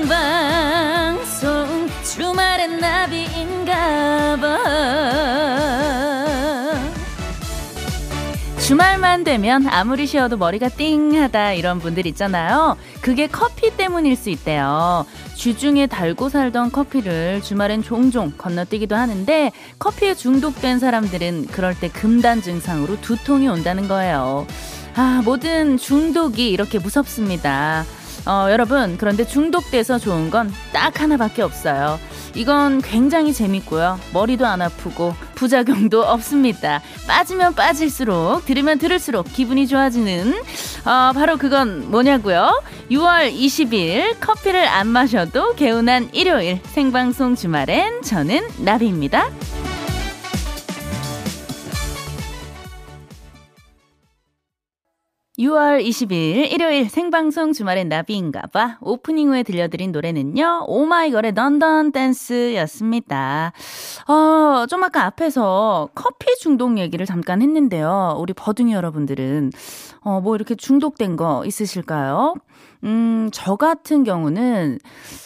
생방송 주말엔 나비인가봐 주말만 되면 아무리 쉬어도 머리가 띵하다 이런 분들 있잖아요. 그게 커피 때문일 수 있대요. 주중에 달고 살던 커피를 주말엔 종종 건너뛰기도 하는데 커피에 중독된 사람들은 그럴 때 금단 증상으로 두통이 온다는 거예요. 아, 모든 중독이 이렇게 무섭습니다. 어, 여러분, 그런데 중독돼서 좋은 건 딱 하나밖에 없어요. 이건 굉장히 재밌고요. 머리도 안 아프고 부작용도 없습니다. 빠지면 빠질수록 들으면 들을수록 기분이 좋아지는 어, 바로 그건 뭐냐고요? 6월 20일 커피를 안 마셔도 개운한 일요일 생방송 주말엔 저는 나비입니다. 6월 20일 일요일 생방송 주말엔 나비인가봐 오프닝 후에 들려드린 노래는요 오마이걸의 런던 댄스였습니다. 어, 좀 아까 앞에서 커피 중독 얘기를 잠깐 했는데요. 우리 버둥이 여러분들은 어, 뭐 이렇게 중독된 거 있으실까요? 음, 저 같은 경우는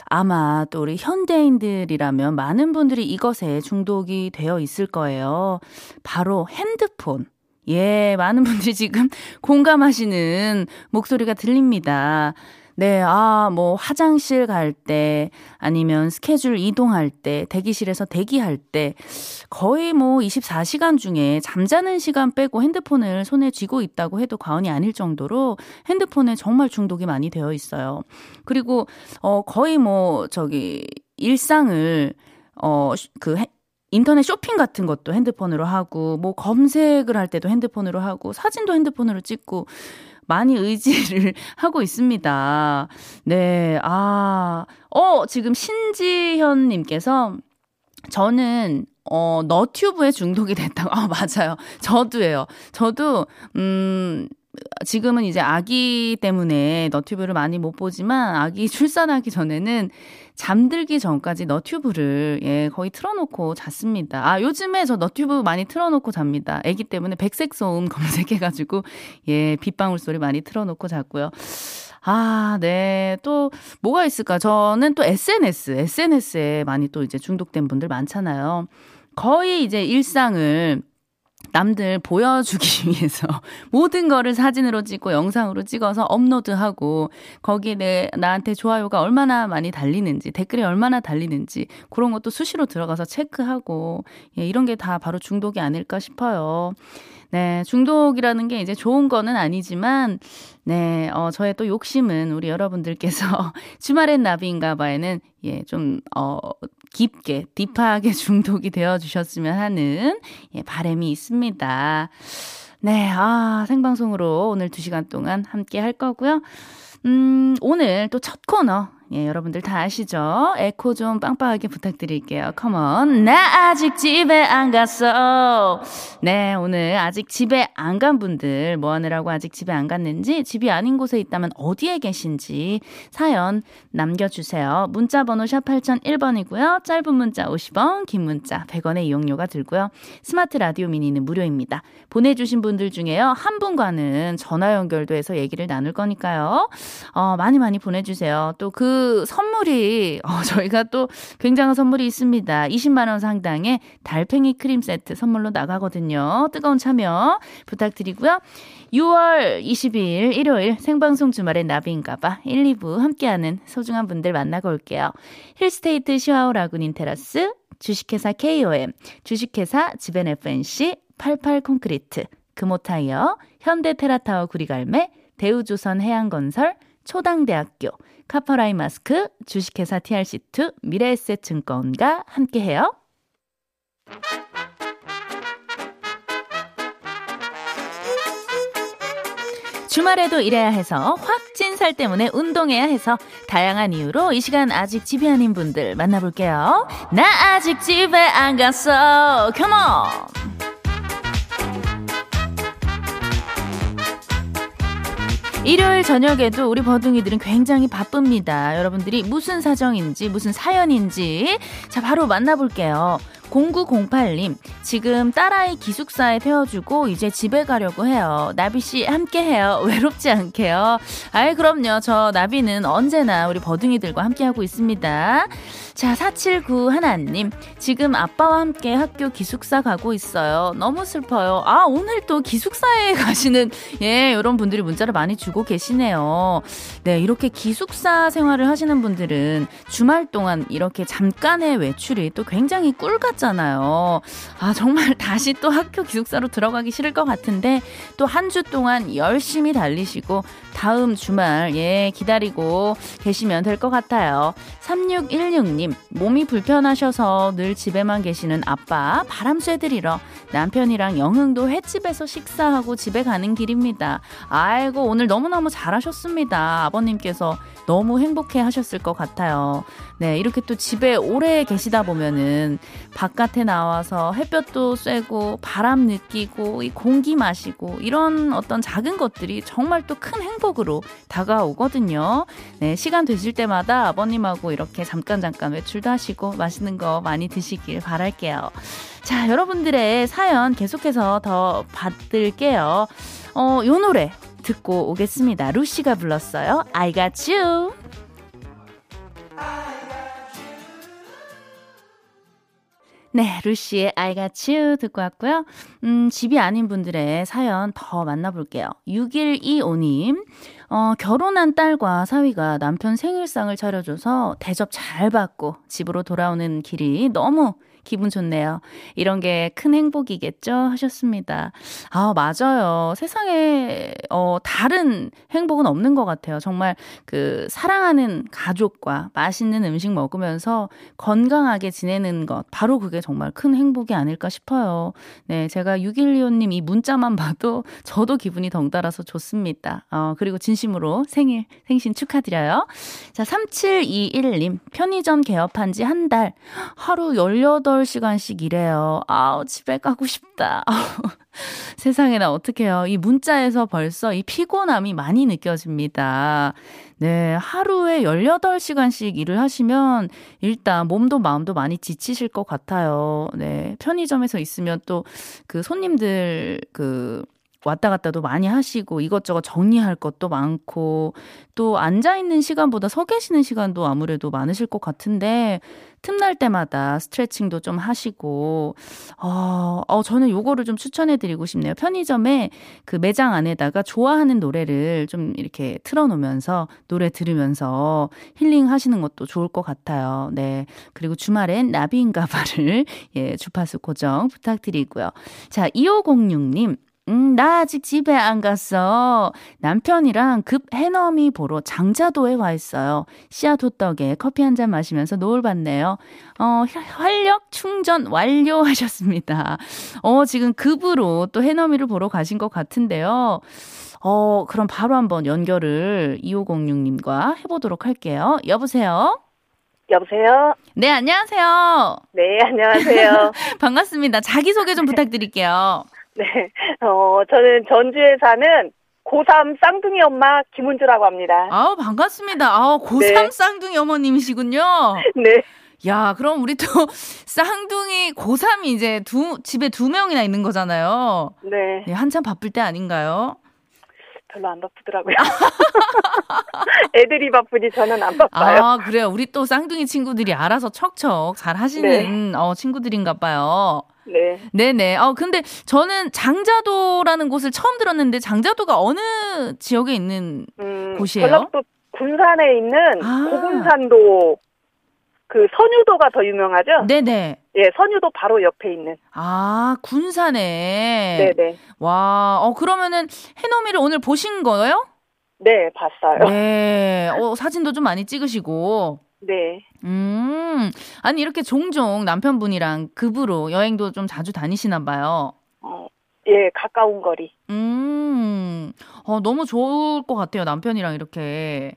아마 또 우리 현대인들이라면 많은 분들이 이것에 중독이 되어 있을 거예요. 바로 핸드폰. 예, 많은 분들이 지금 공감하시는 목소리가 들립니다. 네, 아, 뭐, 화장실 갈 때, 아니면 스케줄 이동할 때, 대기실에서 대기할 때, 거의 뭐 24시간 중에 잠자는 시간 빼고 핸드폰을 손에 쥐고 있다고 해도 과언이 아닐 정도로 핸드폰에 정말 중독이 많이 되어 있어요. 그리고, 어, 거의 뭐, 저기, 일상을, 어, 그 인터넷 쇼핑 같은 것도 핸드폰으로 하고, 뭐 검색을 할 때도 핸드폰으로 하고, 사진도 핸드폰으로 찍고, 많이 의지를 하고 있습니다. 네, 아, 어, 지금 신지현 님께서 저는 어, 너튜브에 중독이 됐다고. 아, 맞아요. 저도예요. 저도, 음, 지금은 이제 아기 때문에 너튜브를 많이 못 보지만 아기 출산하기 전에는 잠들기 전까지 너튜브를 예, 거의 틀어놓고 잤습니다. 아, 요즘에 저 너튜브 많이 틀어놓고 잡니다. 아기 때문에 백색 소음 검색해가지고 예, 빗방울 소리 많이 틀어놓고 잤고요. 아, 네. 또 뭐가 있을까? 저는 또 SNS, SNS에 많이 또 이제 중독된 분들 많잖아요. 거의 이제 일상을 남들 보여주기 위해서 모든 거를 사진으로 찍고 영상으로 찍어서 업로드하고 거기에 내, 나한테 좋아요가 얼마나 많이 달리는지 댓글이 얼마나 달리는지 그런 것도 수시로 들어가서 체크하고 예, 이런 게 다 바로 중독이 아닐까 싶어요. 네, 중독이라는 게 이제 좋은 거는 아니지만 네, 어, 저의 또 욕심은 우리 여러분들께서 주말엔 나비인가 봐에는 예, 좀, 어, 깊게, 딥하게 중독이 되어 주셨으면 하는 예, 바람이 있습니다. 네, 아, 생방송으로 오늘 2시간 동안 함께 할 거고요. 음, 오늘 또 첫 코너 예, 여러분들 다 아시죠? 에코 좀 빵빵하게 부탁드릴게요. 컴온. 나 아직 집에 안 갔어. 네, 오늘 아직 집에 안 간 분들 뭐 하느라고 아직 집에 안 갔는지 집이 아닌 곳에 있다면 어디에 계신지 사연 남겨주세요. 문자 번호 샵 8001번이고요. 짧은 문자 50원, 긴 문자 100원의 이용료가 들고요. 스마트 라디오 미니는 무료입니다. 보내주신 분들 중에요. 한 분과는 전화 연결도 해서 얘기를 나눌 거니까요. 어, 많이 많이 보내주세요. 또그 그 선물이 어, 저희가 또 굉장한 선물이 있습니다. 20만 원 상당의 달팽이 크림 세트 선물로 나가거든요. 뜨거운 참여 부탁드리고요. 6월 22일 일요일 생방송 주말에 나비인가봐 1, 2부 함께하는 소중한 분들 만나고 올게요. 힐스테이트 시와오 라군인 테라스 주식회사 KOM 주식회사 지벤 FNC 88 콘크리트 금호타이어 현대테라타워 구리갈매 대우조선 해양건설 초당대학교 카퍼라인 마스크, 주식회사 TRC2, 미래에셋증권과 함께해요. 주말에도 일해야 해서 확진살 때문에 운동해야 해서 다양한 이유로 이 시간 아직 집에 아닌 분들 만나볼게요. 나 아직 집에 안 갔어. 컴온! 일요일 저녁에도 우리 버둥이들은 굉장히 바쁩니다. 여러분들이 무슨 사정인지, 무슨 사연인지. 자, 바로 만나볼게요. 0908님, 지금 딸아이 기숙사에 태워주고 이제 집에 가려고 해요. 나비씨 함께 해요. 외롭지 않게요. 아이, 그럼요. 저 나비는 언제나 우리 버둥이들과 함께하고 있습니다. 자, 479 하나님. 지금 아빠와 함께 학교 기숙사 가고 있어요. 너무 슬퍼요. 아, 오늘 또 기숙사에 가시는, 예, 이런 분들이 문자를 많이 주고 계시네요. 네, 이렇게 기숙사 생활을 하시는 분들은 주말 동안 이렇게 잠깐의 외출이 또 굉장히 꿀 같 잖아요. 아, 정말 다시 또 학교 기숙사로 들어가기 싫을 것 같은데 또 한 주 동안 열심히 달리시고 다음 주말, 예, 기다리고 계시면 될 것 같아요. 3616님, 몸이 불편하셔서 늘 집에만 계시는 아빠 바람 쐬드리러 남편이랑 영흥도 횟집에서 식사하고 집에 가는 길입니다. 아이고, 오늘 너무너무 잘하셨습니다. 아버님께서 너무 행복해 하셨을 것 같아요. 네, 이렇게 또 집에 오래 계시다 보면은 바깥에 나와서 햇볕도 쐬고 바람 느끼고 이 공기 마시고 이런 어떤 작은 것들이 정말 또 큰 행복으로 다가오거든요. 네, 시간 되실 때마다 아버님하고 이렇게 잠깐 잠깐 외출도 하시고 맛있는 거 많이 드시길 바랄게요. 자, 여러분들의 사연 계속해서 더 받을게요. 어, 요 노래 듣고 오겠습니다. 루시가 불렀어요. I got you. 네, 루시의 I got you 듣고 왔고요. 음, 집이 아닌 분들의 사연 더 만나볼게요. 6125님, 어, 결혼한 딸과 사위가 남편 생일상을 차려줘서 대접 잘 받고 집으로 돌아오는 길이 너무 기분 좋네요. 이런 게 큰 행복이겠죠? 하셨습니다. 아, 맞아요. 세상에, 어, 다른 행복은 없는 것 같아요. 정말 그, 사랑하는 가족과 맛있는 음식 먹으면서 건강하게 지내는 것. 바로 그게 정말 큰 행복이 아닐까 싶어요. 네, 제가 6125님 이 문자만 봐도 저도 기분이 덩달아서 좋습니다. 어, 그리고 진심으로 생일, 생신 축하드려요. 자, 3721님. 편의점 개업한 지 한 달. 하루 18 8시간씩 일해요. 아우, 집에 가고 싶다. 세상에나 어떡해요. 이 문자에서 벌써 이 피곤함이 많이 느껴집니다. 네, 하루에 18시간씩 일을 하시면 일단 몸도 마음도 많이 지치실 것 같아요. 네, 편의점에서 있으면 또 그 손님들 그 왔다 갔다도 많이 하시고 이것저것 정리할 것도 많고 또 앉아 있는 시간보다 서 계시는 시간도 아무래도 많으실 것 같은데 틈날 때마다 스트레칭도 좀 하시고 어, 어 저는 요거를 좀 추천해 드리고 싶네요. 편의점에 그 매장 안에다가 좋아하는 노래를 좀 이렇게 틀어 놓으면서 노래 들으면서 힐링 하시는 것도 좋을 것 같아요. 네. 그리고 주말엔 나비인가 봐를 예, 주파수 고정 부탁드리고요. 자, 2506님 음, 나 아직 집에 안 갔어. 남편이랑 급 해넘이 보러 장자도에 와 있어요. 씨앗 호떡에 커피 한 잔 마시면서 노을 봤네요. 어, 활력 충전 완료하셨습니다. 어, 지금 급으로 또 해넘이를 보러 가신 것 같은데요. 어, 그럼 바로 한번 연결을 2506님과 해보도록 할게요. 여보세요? 여보세요? 네, 안녕하세요. 네, 안녕하세요. 반갑습니다. 자기소개 좀 부탁드릴게요. 네, 어, 저는 전주에 사는 고3 쌍둥이 엄마 김은주라고 합니다. 아우, 반갑습니다. 아우, 고3 네. 쌍둥이 어머님이시군요. 네. 야, 그럼 우리 또 쌍둥이 고3이 이제 두, 집에 두 명이나 있는 거잖아요. 네. 네 한참 바쁠 때 아닌가요? 별로 안 바쁘더라고요. 애들이 바쁘지 저는 안 바빠요. 아, 그래요. 우리 또 쌍둥이 친구들이 알아서 척척 잘 하시는 네. 어, 친구들인가 봐요. 네. 네네. 어, 근데 저는 장자도라는 곳을 처음 들었는데 장자도가 어느 지역에 있는 음, 곳이에요? 전라도 군산에 있는 아. 고군산도 그 선유도가 더 유명하죠? 네네. 예, 선유도 바로 옆에 있는. 아, 군산에. 네네. 와, 어, 그러면은 해넘이를 오늘 보신 거예요? 네, 봤어요. 네. 어, 사진도 좀 많이 찍으시고. 네. 음, 아니, 이렇게 종종 남편분이랑 급으로 여행도 좀 자주 다니시나 봐요. 어, 예, 가까운 거리. 음, 어, 너무 좋을 것 같아요. 남편이랑 이렇게.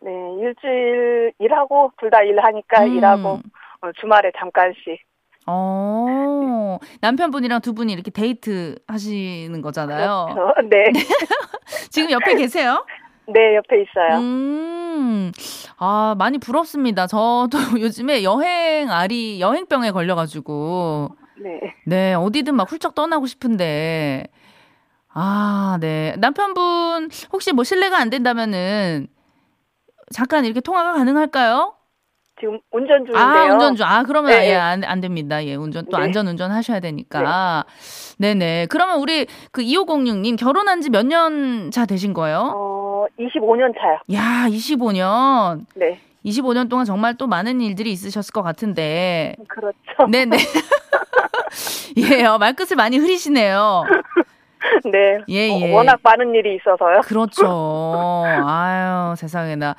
네, 일주일 일하고, 둘 다 일하니까 음. 일하고, 어, 주말에 잠깐씩. 어, 남편분이랑 두 분이 이렇게 데이트 하시는 거잖아요. 그렇죠. 네. 지금 옆에 계세요? 네, 옆에 있어요. 음, 아, 많이 부럽습니다. 저도 요즘에 여행 알이, 여행병에 걸려가지고. 네. 네, 어디든 막 훌쩍 떠나고 싶은데. 아, 네. 남편분, 혹시 뭐 실례가 안 된다면은, 잠깐 이렇게 통화가 가능할까요? 지금 운전 중인데요. 아, 운전 중. 아, 그러면 네. 예, 안, 안 됩니다. 예, 운전, 또 네. 안전 운전 하셔야 되니까. 네. 네 그러면 우리 그 2506님 결혼한 지 몇 년 차 되신 거예요? 어, 25년 차요. 야, 25년. 네. 25년 동안 정말 또 많은 일들이 있으셨을 것 같은데. 그렇죠. 네네. 예, 어, 말끝을 많이 흐리시네요. 네. 예, 어, 예. 워낙 많은 일이 있어서요. 그렇죠. 아유, 세상에나.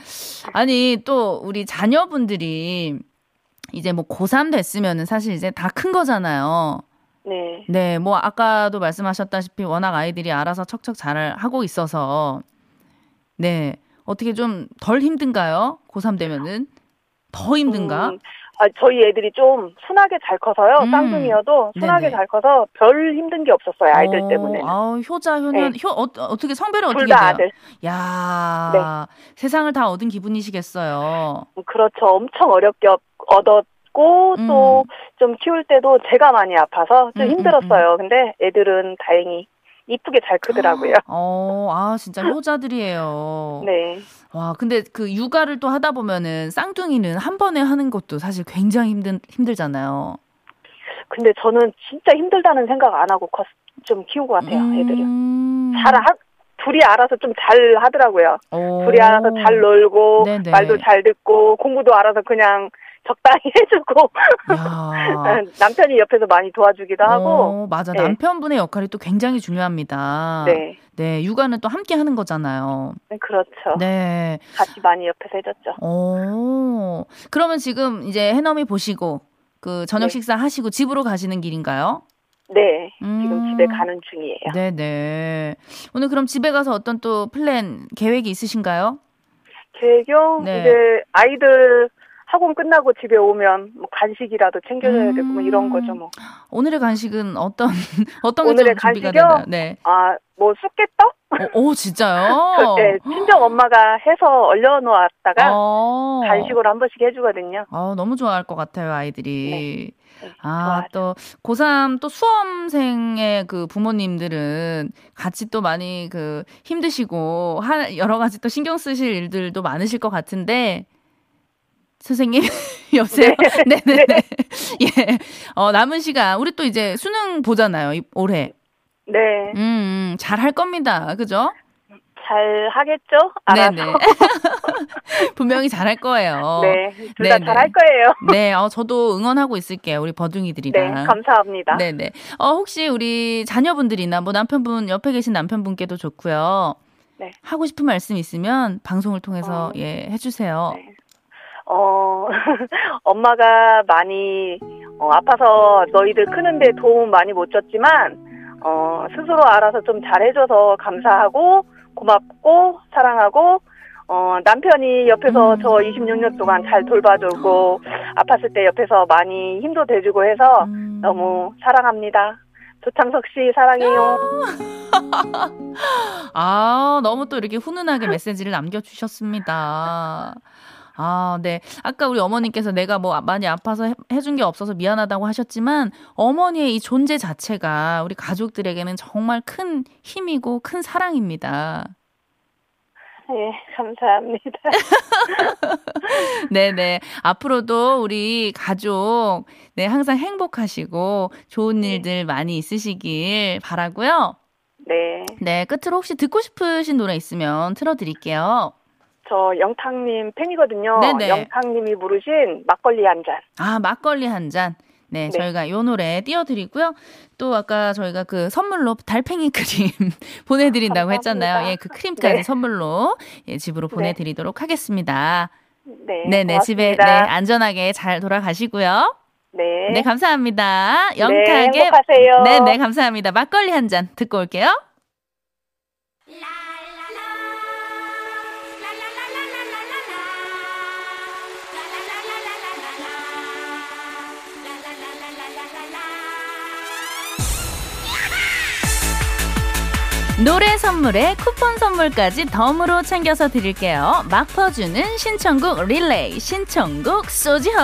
아니, 또 우리 자녀분들이 이제 뭐 고3 됐으면은 사실 이제 다 큰 거잖아요. 네. 네, 뭐 아까도 말씀하셨다시피 워낙 아이들이 알아서 척척 잘 하고 있어서 네. 어떻게 좀 덜 힘든가요? 고3 되면은? 더 힘든가? 음, 아, 저희 애들이 좀 순하게 잘 커서요. 음. 쌍둥이여도 순하게 네네. 잘 커서 별 힘든 게 없었어요. 아이들 어, 때문에. 아우, 효자, 효년, 네. 효, 어, 어떻게 성별이 어떻게 둘다 돼요? 아들. 야 세상을 다 얻은 기분이시겠어요. 그렇죠. 엄청 어렵게 얻- 얻었고 음. 또좀 키울 때도 제가 많이 아파서 좀 음, 음, 힘들었어요. 근데 애들은 다행히 이쁘게 잘 크더라고요. 어, 아, 진짜 효자들이에요. 네. 와, 근데 그 육아를 또 하다 보면은 쌍둥이는 한 번에 하는 것도 사실 굉장히 힘든, 힘들잖아요. 근데 저는 진짜 힘들다는 생각 안 하고 컸, 좀 키운 것 같아요. 애들은. 음. 잘 하, 둘이 알아서 좀 잘 하더라고요. 오. 둘이 알아서 잘 놀고 네네. 말도 잘 듣고 공부도 알아서 그냥 적당히 해주고 야. 남편이 옆에서 많이 도와주기도 하고 어, 맞아. 네. 남편분의 역할이 또 굉장히 중요합니다. 네. 네, 육아는 또 함께 하는 거잖아요. 네, 그렇죠. 네. 같이 많이 옆에서 해줬죠. 오. 그러면 지금 이제 해넘이 보시고 그 저녁 네. 식사 하시고 집으로 가시는 길인가요? 네. 음. 지금 집에 가는 중이에요. 네, 네. 오늘 그럼 집에 가서 어떤 또 플랜 계획이 있으신가요? 계획요? 네. 이제 아이들 학원 끝나고 집에 오면 뭐 간식이라도 챙겨줘야 되고 뭐 이런 음. 거죠 뭐. 오늘의 간식은 어떤 어떤 게 오늘의 간식이요? 되나요? 네. 아, 뭐 쑥개떡? 어, 오, 진짜요? 네, 친정 엄마가 해서 얼려놓았다가 어. 간식으로 한 번씩 해주거든요. 아, 너무 좋아할 것 같아요, 아이들이. 네, 아, 좋아하죠. 또, 고3 또 수험생의 그 부모님들은 같이 또 많이 그 힘드시고, 하, 여러 가지 또 신경 쓰실 일들도 많으실 것 같은데, 선생님, 여보세요? 네 네 네. 예. 어, 남은 시간, 우리 또 이제 수능 보잖아요, 이- 올해. 네, 음, 음, 잘 할 겁니다. 그죠? 잘 하겠죠? 알아서. 네네. 분명히 잘 할 거예요. 네, 둘 다. 잘 할 거예요. 네, 어, 저도 응원하고 있을게요. 우리 네, 버둥이들이랑. 감사합니다. 네네. 어, 혹시 우리 자녀분들이나 뭐 남편분, 옆에 계신 남편분께도 좋고요. 네. 하고 싶은 말씀 있으면 방송을 통해서 어. 예, 해주세요. 네. 어, 엄마가 많이 어, 아파서 너희들 크는데 도움 많이 못 줬지만 어, 스스로 알아서 좀 잘해줘서 감사하고 고맙고 사랑하고 어, 남편이 옆에서 음. 저 26년 동안 잘 돌봐주고 아팠을 때 옆에서 많이 힘도 대주고 해서 음. 너무 사랑합니다. 조창석 씨 사랑해요. 아, 너무 또 이렇게 훈훈하게 메시지를 남겨주셨습니다. 아, 네. 아까 우리 어머님께서 내가 뭐 많이 아파서 해- 해준 게 없어서 미안하다고 하셨지만 어머니의 이 존재 자체가 우리 가족들에게는 정말 큰 힘이고 큰 사랑입니다. 네, 감사합니다. 네네. 앞으로도 우리 가족, 네, 항상 행복하시고 좋은 네. 일들 많이 있으시길 바라고요 네, 네, 끝으로 혹시 듣고 싶으신 노래 있으면 틀어드릴게요. 저 영탁님 팬이거든요. 네네. 영탁님이 부르신 막걸리 한 잔. 아, 막걸리 한 잔. 네, 네. 저희가 요 노래 띄워드리고요. 또 아까 저희가 그 선물로 달팽이 크림 보내드린다고 감사합니다. 했잖아요. 예, 그 크림까지 네. 선물로 예, 집으로 보내드리도록 하겠습니다. 네, 네네, 집에 네. 안전하게 잘 돌아가시고요. 네. 네, 감사합니다. 네, 영탁의 행복하세요. 네, 네, 감사합니다. 막걸리 한 잔 듣고 올게요. 노래 선물에 쿠폰 선물까지 덤으로 챙겨서 드릴게요. 막 퍼주는 신청곡 릴레이 신청곡 소지호.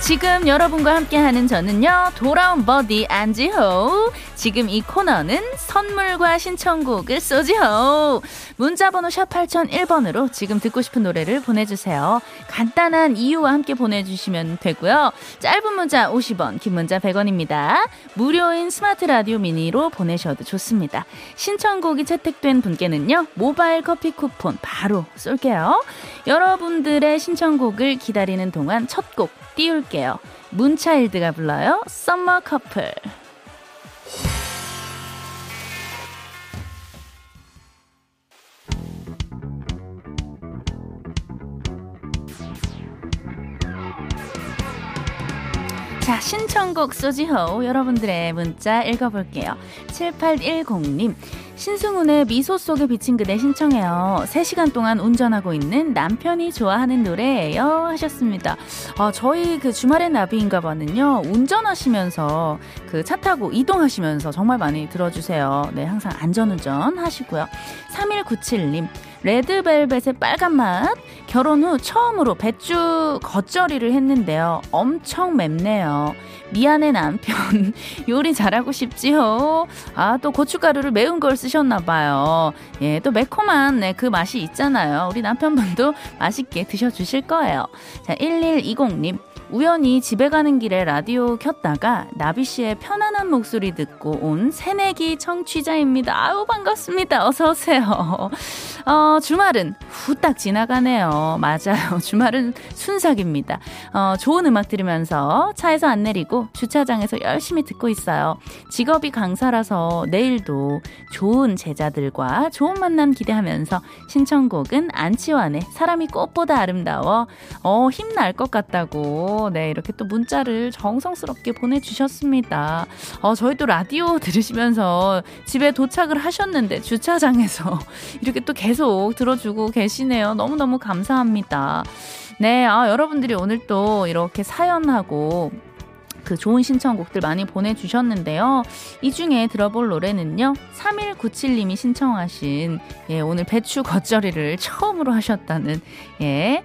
지금 여러분과 함께하는 저는요 돌아온 버디 안지호 지금 이 코너는 선물과 신청곡을 쏘지요 문자번호 샵 8001번으로 지금 듣고 싶은 노래를 보내주세요 간단한 이유와 함께 보내주시면 되고요 짧은 문자 50원 긴 문자 100원입니다 무료인 스마트 라디오 미니로 보내셔도 좋습니다 신청곡이 채택된 분께는요 모바일 커피 쿠폰 바로 쏠게요 여러분들의 신청곡을 기다리는 동안 첫 곡 띄울게요. 문차일드가 불러요. Summer Couple. 자, 신청곡 소지호 여러분들의 문자 읽어볼게요. 7810님. 신승훈의 미소 속에 비친 그대 신청해요. 3시간 동안 운전하고 있는 남편이 좋아하는 노래예요. 하셨습니다. 아, 저희 그 주말의 나비인가 봐는요. 운전하시면서 그 차 타고 이동하시면서 정말 많이 들어주세요. 네, 항상 안전운전 하시고요. 3197님. 레드벨벳의 빨간 맛. 결혼 후 처음으로 배추 겉절이를 했는데요. 엄청 맵네요. 미안해 남편. 요리 잘하고 싶지요. 아, 또 고춧가루를 매운 걸 쓰셨나 봐요. 예, 또 매콤한 네, 그 맛이 있잖아요. 우리 남편분도 맛있게 드셔 주실 거예요. 자, 1120님. 우연히 집에 가는 길에 라디오 켰다가 나비 씨의 편안한 목소리 듣고 온 새내기 청취자입니다. 아우 반갑습니다. 어서 오세요. 어, 주말은 후딱 지나가네요. 맞아요. 주말은 순삭입니다. 어, 좋은 음악 들으면서 차에서 안 내리고 주차장에서 열심히 듣고 있어요. 직업이 강사라서 내일도 좋은 제자들과 좋은 만남 기대하면서 신청곡은 안치환의 사람이 꽃보다 아름다워 어, 힘날 것 같다고 네, 이렇게 또 문자를 정성스럽게 보내주셨습니다. 어, 저희 또 라디오 들으시면서 집에 도착을 하셨는데 주차장에서 이렇게 또 계속 들어주고 계시네요. 너무너무 감사합니다. 네, 아, 여러분들이 오늘 또 이렇게 사연하고 그 좋은 신청곡들 많이 보내주셨는데요. 이 중에 들어볼 노래는요. 3197님이 신청하신, 예, 오늘 배추 겉절이를 처음으로 하셨다는, 예,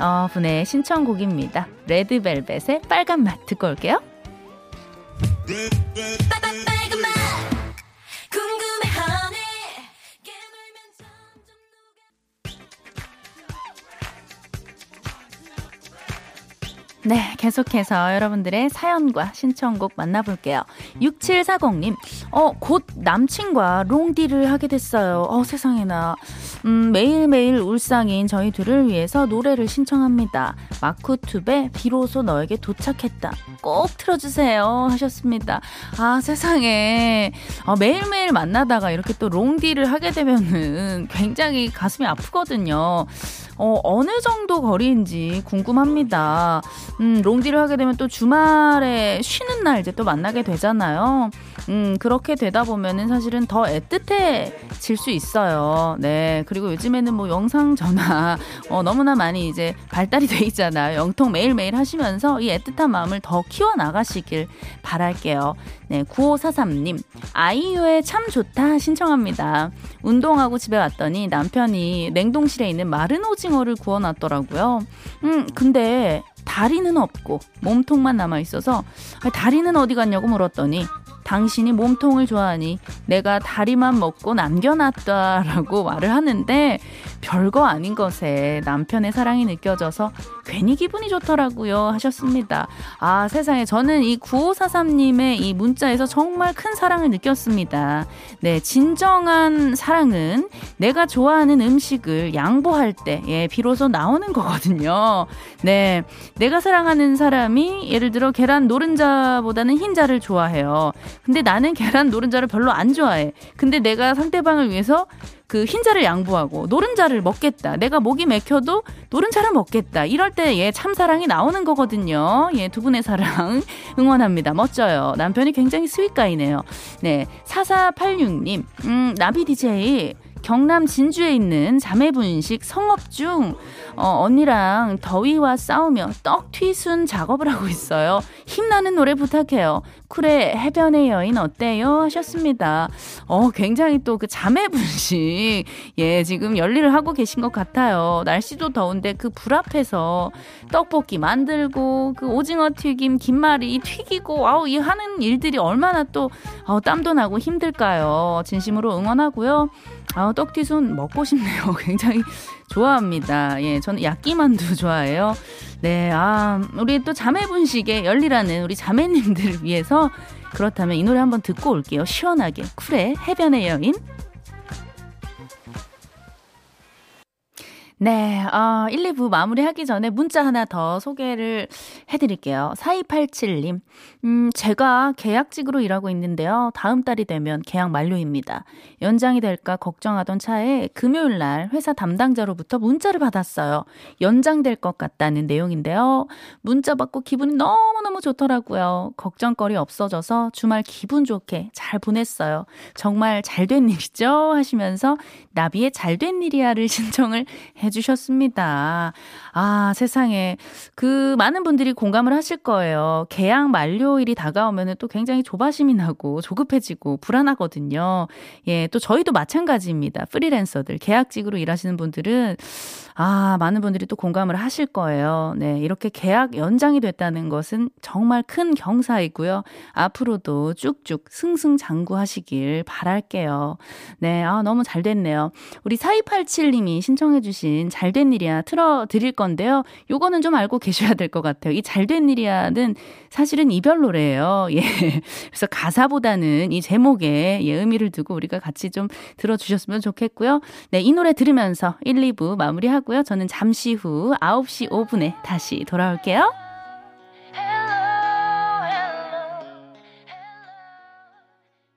어, 분의 신청곡입니다. 레드벨벳의 빨간 맛 듣고 올게요. 네, 계속해서 여러분들의 사연과 신청곡 만나볼게요. 6740님, 어, 곧 남친과 롱디를 하게 됐어요. 어, 세상에나. 음, 매일매일 울상인 저희 들을 위해서 노래를 신청합니다. 마쿠투베 비로소 너에게 도착했다. 꼭 틀어주세요. 하셨습니다. 아, 세상에. 어, 매일매일 만나다가 이렇게 또 롱디를 하게 되면은 굉장히 가슴이 아프거든요. 어, 어느 정도 거리인지 궁금합니다. 음, 롱디를 하게 되면 또 주말에 쉬는 날 이제 또 만나게 되잖아요. 음, 그렇게 되다 보면은 사실은 더 애틋해질 수 있어요. 네. 그리고 요즘에는 뭐 영상 전화, 어, 너무나 많이 이제 발달이 돼 있잖아요. 영통 매일매일 하시면서 이 애틋한 마음을 더 키워나가시길 바랄게요. 네. 9543님, 아이유의 참 좋다 신청합니다. 운동하고 집에 왔더니 남편이 냉동실에 있는 마른 오 징어를 구워놨더라고요. 음, 근데 다리는 없고 몸통만 남아 있어서 다리는 어디 갔냐고 물었더니 당신이 몸통을 좋아하니 내가 다리만 먹고 남겨놨다라고 말을 하는데 별거 아닌 것에 남편의 사랑이 느껴져서 괜히 기분이 좋더라고요 하셨습니다. 아 세상에 저는 이 9543님의 이 문자에서 정말 큰 사랑을 느꼈습니다. 네 진정한 사랑은 내가 좋아하는 음식을 양보할 때 예, 비로소 나오는 거거든요. 네 내가 사랑하는 사람이 예를 들어 계란 노른자보다는 흰자를 좋아해요. 근데 나는 계란 노른자를 별로 안 좋아해. 근데 내가 상대방을 위해서 그 흰자를 양보하고 노른자를 먹겠다. 내가 목이 맥혀도 노른자를 먹겠다. 이럴 때 예, 참사랑이 나오는 거거든요. 예, 두 분의 사랑 응원합니다. 멋져요. 남편이 굉장히 스윗가이네요. 네. 4486님, 음, 나비 DJ 경남 진주에 있는 자매분식 성업 중 어, 언니랑 더위와 싸우며 떡튀순 작업을 하고 있어요. 힘나는 노래 부탁해요. 쿨의 해변의 여인 어때요? 하셨습니다. 어, 굉장히 또 그 자매분식, 예, 지금 열일을 하고 계신 것 같아요. 날씨도 더운데 그 불 앞에서 떡볶이 만들고, 그 오징어 튀김, 김말이 튀기고, 아우, 이 하는 일들이 얼마나 또, 어, 땀도 나고 힘들까요? 진심으로 응원하고요. 아, 떡튀순 먹고 싶네요. 굉장히 좋아합니다. 예, 저는 야끼만두 좋아해요. 네, 아, 우리 또 자매분식에 열리라는 우리 자매님들을 위해서 그렇다면 이 노래 한번 듣고 올게요. 시원하게. 쿨의 해변의 여인. 네, 어, 1, 2부 마무리하기 전에 문자 하나 더 소개를 해드릴게요. 4287님, 음, 제가 계약직으로 일하고 있는데요. 다음 달이 되면 계약 만료입니다. 연장이 될까 걱정하던 차에 금요일 날 회사 담당자로부터 문자를 받았어요. 연장될 것 같다는 내용인데요. 문자 받고 기분이 너무너무 좋더라고요. 걱정거리 없어져서 주말 기분 좋게 잘 보냈어요. 정말 잘 된 일이죠? 하시면서 나비의 잘 된 일이야를 신청을 해 해주셨습니다. 아, 세상에. 그 많은 분들이 공감을 하실 거예요. 계약 만료일이 다가오면 또 굉장히 조바심이 나고 조급해지고 불안하거든요. 예, 또 저희도 마찬가지입니다. 프리랜서들, 계약직으로 일하시는 분들은 아, 많은 분들이 또 공감을 하실 거예요. 네, 이렇게 계약 연장이 됐다는 것은 정말 큰 경사이고요. 앞으로도 쭉쭉 승승장구하시길 바랄게요. 네, 아, 너무 잘 됐네요. 우리 4287님이 신청해주신 잘된 일이야 틀어드릴 건데요. 요거는 좀 알고 계셔야 될 것 같아요. 이 잘된 일이야는 사실은 이별 노래예요. 예. 그래서 가사보다는 이 제목에 예, 의미를 두고 우리가 같이 좀 들어주셨으면 좋겠고요. 네, 이 노래 들으면서 1, 2부 마무리하고 하고요. 저는 잠시 후 9시 5분에 다시 돌아올게요.